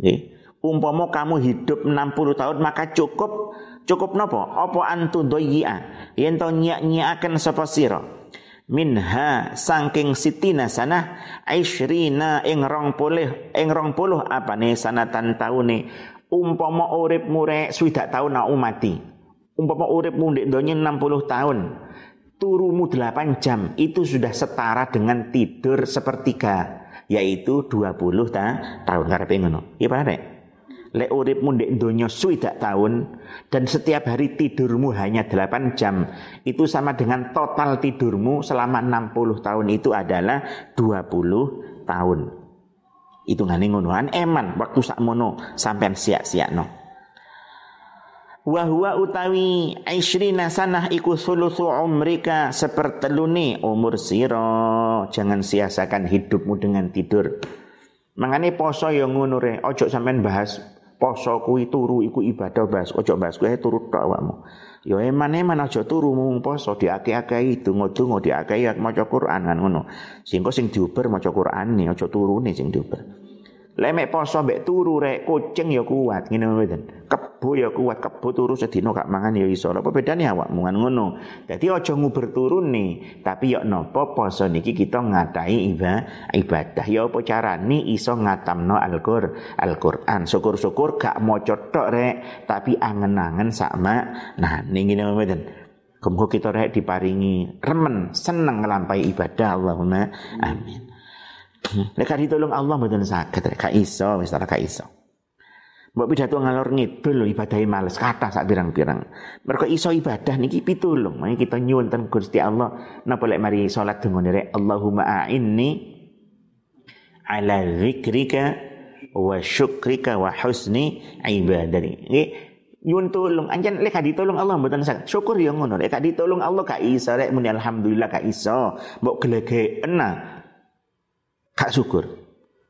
nggih. Umpama kamu hidup 60 tahun maka cukup cukup nopo? Apa antudoyia yen to nyak-nyakaken sapa sira minha sangking sitina sana aishrina ing rong puluh ing rong puluh apane sanatan taune umpama urip murek swidak tahun nak umati. Umpama urip ndek donya 60 tahun. Turumu 8 jam itu sudah setara dengan tidur sepertiga yaitu 20 ta, tahun karepe ngono. Iya Pak lek uripmu ndek donya swidak tahun dan setiap hari tidurmu hanya 8 jam itu sama dengan total tidurmu selama 60 tahun itu adalah 20 tahun. Ngani ngono an eman waktu sakmono sampean siak-siak no Wahwa utawi aishrina sanah iku sulusu umrika sepertelune umur siro jangan siasakan hidupmu dengan tidur. Mangane poso yang ngono re ojo sampean bahas poso kuwi turu iku ibadah bas ojo bas kuwi turu tok awakmu. Ya eman eman aja turu mung poso diake-ake donga-donga diake maca Quran kan ngono. Sing sing diuber maca Quran nih ojo turune sing diuber Lemek poso mbek turu rek kucing ya kuat ngene mboten. Kebo ya kuat, kebo turu sedina gak mangan ya iso. Apa bedane awakmu ngono. Dadi aja nguber turun nih, tapi ya napa poso niki kita ngatai ibadah. Ya apa carane iso ngatamno Al-Qur, Al-Qur'an. Syukur-syukur gak maca tok rek, tapi angen-angen sama. Nah, ning ngene mboten. Kemudian kita rek diparingi remen, seneng ngelampai ibadah Allahumma amin. Nek ditolong Allah mboten saged gak iso wis ora gak iso. Mbok pidato ngalor ngidul ibadahe males kata sak pirang-pirang. Mergo iso ibadah niki pitulung. Makanya kita nyuwun ten Gusti Allah. Napa lek mari salat dungane rek? Allahumma a'inni ala dzikrika wa syukrika wa husni ibadati. Nggih nyuwun tulung. Anjen lek ditolong Allah mboten saged. Syukur ya ngono. Lek ditolong Allah gak iso. Rek muni alhamdulillah gak iso. Mbok gelegena gak syukur.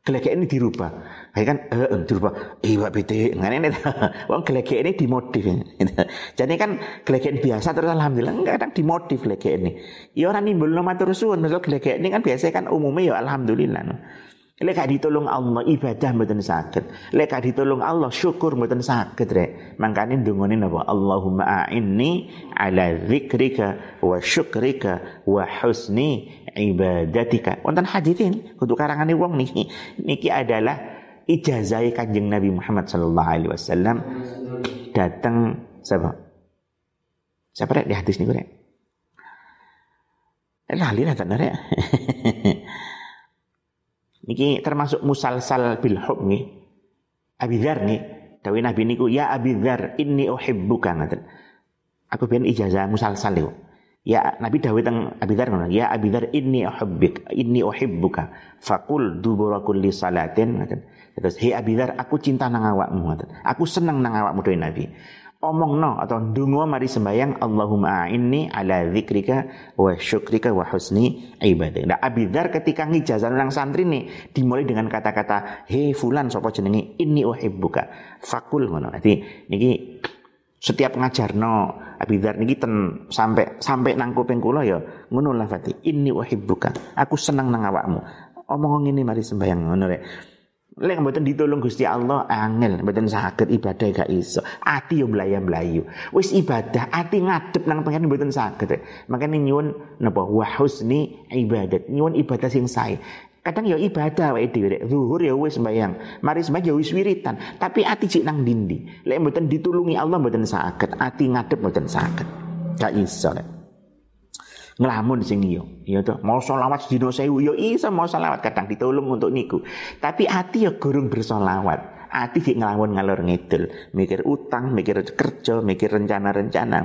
Gelegek ini dirubah. Kayak kan eh uh, dirubah. Iya bete ngene ini. Wong gelegek ini dimodif. Jadi kan gelegek biasa terus alhamdulillah enggak kadang dimodif gelegek ini. Ya orang nimbulno matur suwun, misal ini kan biasa kan umumnya ya alhamdulillah. Lek ditolong Allah ibadah mboten saged. Lek ditolong Allah syukur mboten saged rek. Mangkane ndongone napa? Allahumma a'inni ala dzikrika wa syukrika wa husni ibadatika. Wonten hadirin kudu karangane wong niki. Niki adalah ijazah Kanjeng Nabi Muhammad sallallahu alaihi wasallam datang siapa? Siapa rek di hadis niku rek? Lali lah tak rek. Niki termasuk musalsal bil hub nih. Abi Dzar nih. Dawi Nabi niku ya Abi Dzar inni uhibbuka ngaten. Aku ben ijazah musalsal itu. Ya Nabi Dawud teng Abi Dzar ngono. Ya Abi Dzar inni uhibbuk inni uhibbuka. Fakul dubura kulli salatin ngaten. Terus he Abi Dzar aku cinta nang awakmu ngaten. Aku seneng nang awakmu dewe Nabi omong no atau dungo mari sembayang Allahumma a'inni ala dzikrika wa syukrika wa husni ibadah. Nah Abidar ketika ngijazah nang santri nih dimulai dengan kata-kata he fulan sapa jenenge inni uhibbuka. Fakul ngono. Jadi niki setiap ngajar no Abidar niki ten sampai sampai nang kuping kula ya ngono lah Fati. Inni uhibbuka. Aku seneng nang awakmu. Omong ngene mari sembayang ngono rek. Lek mboten ditolong Gusti Allah angel, mboten saged ibadah gak iso. Ati yo mlayu-mlayu. Wis ibadah, ati ngadep nang pengen mboten saged. Makane nyuwun napa wa husni ibadat. Nyuwun ibadah sing sae. Kadang ya ibadah wae dhewe rek. Zuhur ya wis sembayang. Mari sembayang ya wis wiritan, tapi ati cik nang dindi. Lek mboten ditulungi Allah mboten saged. Ati ngadep mboten saged. Gak iso rek ngelamun sing iyo ya tuh mau solawat sedina sewu yo ya iso mau solawat kadang ditolong untuk niku tapi hati ya gurung bersolawat hati gak ngelamun ngalor ngidul. Mikir utang mikir kerja mikir rencana-rencana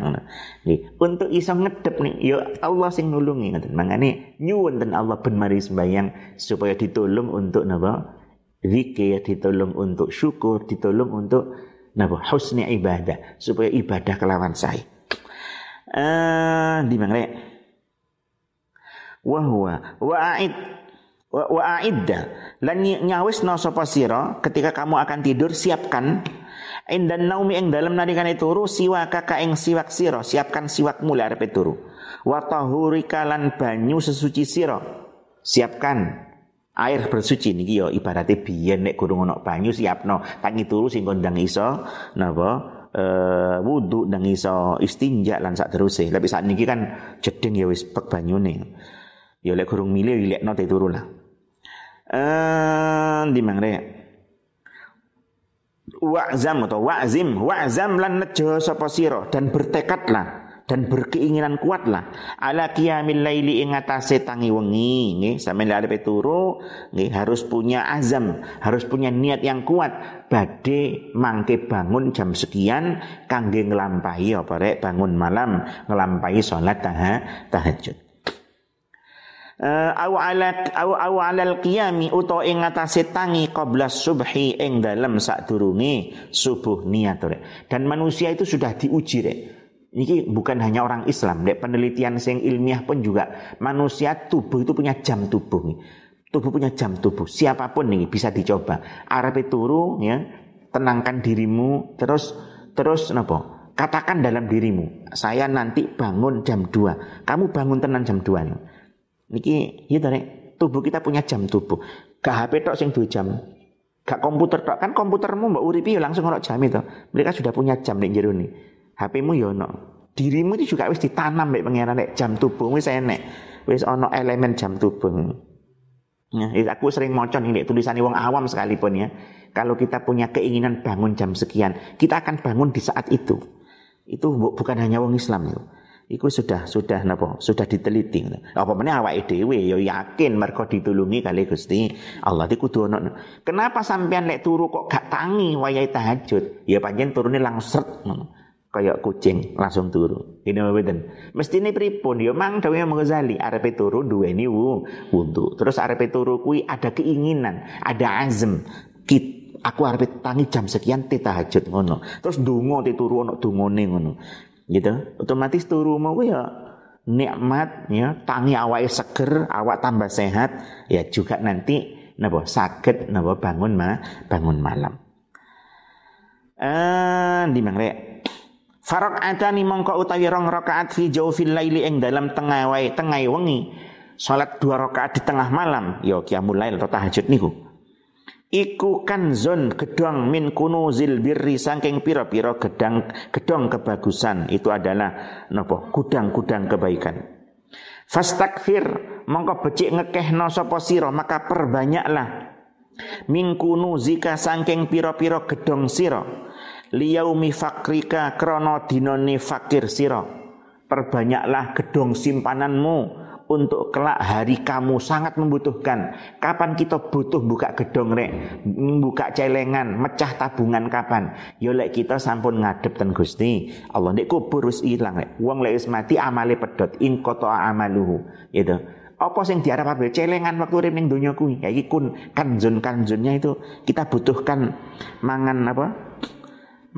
nih untuk iso ngedep nih ya Allah sing nulungi ngoten. Mangane nyuwun ten Allah ben mari sembayang supaya ditolong untuk napa? Zikir ditolong untuk syukur ditolong untuk napa? Husni ibadah supaya ibadah kelawan saya eh di mana wa huwa. Wa aid wa, wa aidda. Lan no sapa sira ketika kamu akan tidur siapkan. Indan naumi ing dalam nalikane turu siwaka ka ing siwak sira. Siapkan siwakmu lek arepe turu. Wa tahurika lan banyu sesuci sira. Siapkan. Air bersuci. Niki yo ibaratnya biyen nek gurung ono banyu siapno. Tangi turu sing kondang iso napa? Uh, wudu nang iso istinja lan sak terus tapi saat niki kan jeding ya wis pek banyune Ya lek kurung milih ilekno te turu lah. Eh di mangre. Wa'zam atau wa'zim, wa'zam lan nejo sapa sira? Dan bertekadlah dan berkeinginan kuatlah ala qiyamil laili ing atase tangi wengi nggih. Sampeyan arep turu nggih harus punya azam harus punya niat yang kuat. Badhe mangke bangun jam sekian kangge nglampahi apa rek? Bangun malam nglampahi salat tahajud au ala au au alal qiyami utawa ing ngatasé tangi qabla subhi ing dalem sadurunge subuh niat dan manusia itu sudah diuji rek ini bukan hanya orang Islam, dek penelitian sing ilmiah pun juga manusia tubuh itu punya jam tubuh. Tubuh punya jam tubuh. Siapa pun nih bisa dicoba. Arab turu ya, tenangkan dirimu terus terus napa? Katakan dalam dirimu, saya nanti bangun jam 2. Kamu bangun tenang jam 2 nih. Niki gitu nih. Tubuh kita punya jam tubuh. Gak HP tok sing 2 jam. Gak komputer tok kan komputermu mbak uripi ya langsung ono jam itu. Mereka sudah punya jam nih jero nih. HP-mu ya ono. Dirimu itu juga wis ditanam mek pangeran nek jam tubuh wis enek. Wis ono elemen jam tubuh. Ya, aku sering maca nih tulisan wong awam sekalipun ya. Kalau kita punya keinginan bangun jam sekian, kita akan bangun di saat itu. Itu bukan hanya wong Islam itu. Iku sudah sudah napa? Sudah diteliti. Apa meneh awake dhewe ya yakin mergo ditulungi kali Gusti Allah iku kudu ono. Kenapa sampean lek turu kok gak tangi wayahe tahajud? Ya pancen turune langsung ngono kayak kucing langsung turu. Ini mboten. Mesti ini pripun ya mang dawuh Imam Ghazali arepe turu duweni wudu. Terus arepe turu kuwi ada keinginan, ada azm. Kit, aku arepe tangi jam sekian te tahajud ngono. Terus donga te turu ono dungane ngono. Gitu. Otomatis turu mau ya nikmat ya tangi awake seger, awak tambah sehat ya juga nanti napa sakit napa bangun ma bangun malam. Eh di mangre Farok adani mongko utawi rong rakaat fi jaufil laili ing dalam tengah wae tengah wengi. Salat dua rakaat di tengah malam, ya qiyamul lail atau tahajud niku. Iku kanzon gedong min kunuzil birri saking pira-pira gedang gedong kebagusan. Itu adalah napa gudang-gudang kebaikan. Fastakfir mongko becik ngekehno sapa sira maka perbanyaklah. Min kunuzika saking pira-pira gedong sira. Liyaumi fakrika krono dinoni fakir siro perbanyaklah gedong simpananmu untuk kelak hari kamu sangat membutuhkan. Kapan kita butuh buka gedong rek, buka celengan, mecah tabungan kapan? Yo lek kita sampun ngadep ten Gusti. Allah nek kubur wis ilang rek. Wong lek wis mati amale pedot in qata amaluhu. Gitu. Apa sing diarep apa celengan waktu urip ning donya kuwi? Ya iki kun kanjun-kanjunnya itu kita butuhkan mangan apa?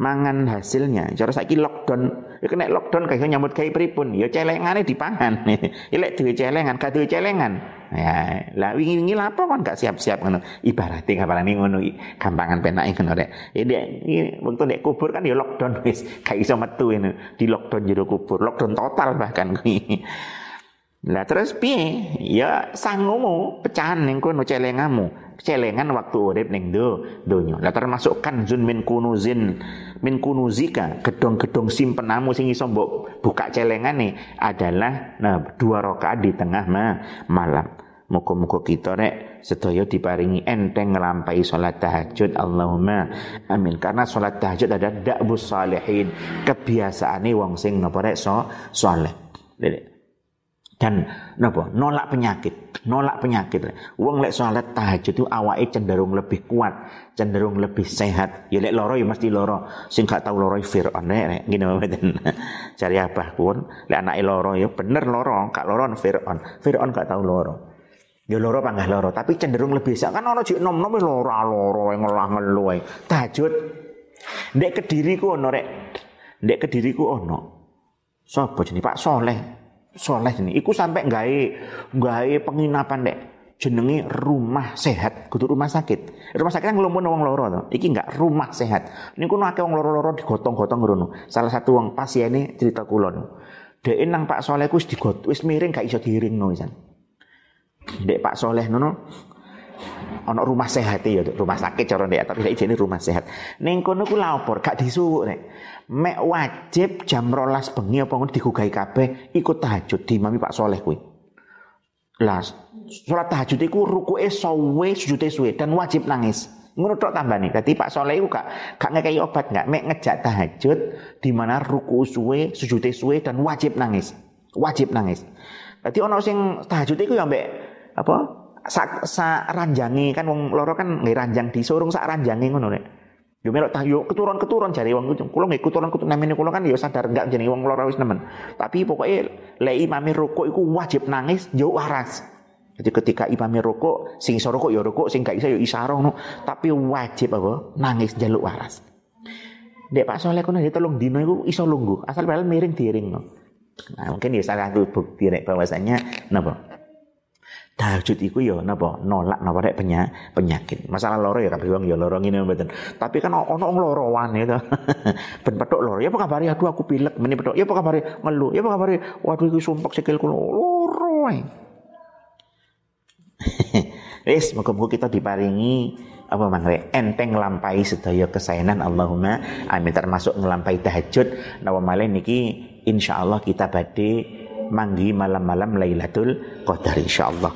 Mangan hasilnya. Cara saiki lockdown, ya kena lockdown kayak nyambut kayak pripun, ya celengane dipangan. ya lek duwe celengan, gak duwe celengan. Ya, lah wingi-wingi lapo kan gak siap-siap ngono. Ibarate kabarane ngono gampangan penake ngono rek. Ya nek wektu nek kubur kan ya lockdown wis gak iso metu ini. Di lockdown jero kubur, lockdown total bahkan kuwi. Lah terus piye? Ya sangumu pecahan ning kono celengamu celengan waktu urip ning do donya. Lah termasuk kanzun min kunuzin min kunuzika, gedong-gedong simpenamu sing iso mbok buka celengane adalah nah dua rakaat di tengah ma, malam. Muga-muga kita rek sedaya diparingi enteng nglampahi salat tahajud Allahumma amin. Karena salat tahajud ada da'bus salihin kebiasaane wong sing napa rek so saleh dan napa? Nolak penyakit nolak penyakit. Wong lek tahajud itu awake cenderung lebih kuat cenderung lebih sehat. Ya lek loro ya mesti loro sing gak tau loro Firaun. Nek ngene mboten cari apa pun lek anake loro ya bener loro gak loro Firaun. Firaun gak tau loro ya loro panggah loro tapi cenderung lebih sehat. Kan ono jek nom-nom loro loro ngelah ngelu tahajud. Ndek kediriku ono rek? Ndek kediriku ono. Sapa jenenge? Pak Soleh soleh ini. Iku sampai gawe gawe penginapan dek jenengi rumah sehat, kudu rumah sakit. Rumah sakit kan ngelumpun wong loro to. Iki enggak rumah sehat. Niku akeh wong loro-loro digotong-gotong ngono. Salah satu wong ini cerita kulon. Dek nang Pak Soleh ku wis digot wis miring gak iso diiringno wisan. Dek Pak Soleh nono ana rumah sehat ya rumah sakit cara ndek tapi ini rumah sehat. Ning kono ku lapor gak disuwuk nek mek wajib jam rolas bengi apa ngono digugahi kabeh ikut tahajud di mami Pak Soleh kuwi. Lah salat tahajud iku rukuke sowe sujude suwe dan wajib nangis. Ngono tok tambane. Dadi Pak Soleh iku gak gak ngekei obat gak mek ngejak tahajud di mana ruku suwe, sujud suwe dan wajib nangis. Wajib nangis. Dadi ono sing tahajud iku ya mbek apa? Sak sa ranjangi kan wong loro kan nggih ranjang disurung sak ranjangi ngono nek. Yo melok tah yo keturun-keturun jare wong kula nggih keturun-keturun namine kula kan yo sadar enggak jenenge wong loro wis nemen. Tapi pokoknya lek imame rukuk iku wajib nangis yo waras. Jadi ketika imame rukuk, sing iso rukuk ya rukuk, sing gak iso ya isaro no. Tapi wajib apa? Nangis jaluk waras. Dek Pak Soleh kono tolong dino iku iso lungguh, asal padahal miring diring no. Nah, mungkin ya salah satu bukti nek bahwasanya napa? Tahajud iku ya napa nolak napa rek penyakit. Masalah loro ya kabeh wong ya loro ngene mboten. Tapi kan ono wong loro wane to. ben petuk loro. Ya apa kabare aduh aku pilek meni petuk. Ya apa kabare ngeluh. Ya apa kabare waduh iki sumpek sikilku loro ae. Wis muga-muga kita diparingi apa mangre enteng lampai sedaya kesayangan Allahumma amin termasuk ngelampai tahajud nawa malih niki insyaallah kita badhe manggi malam-malam Lailatul Qadar insyaallah.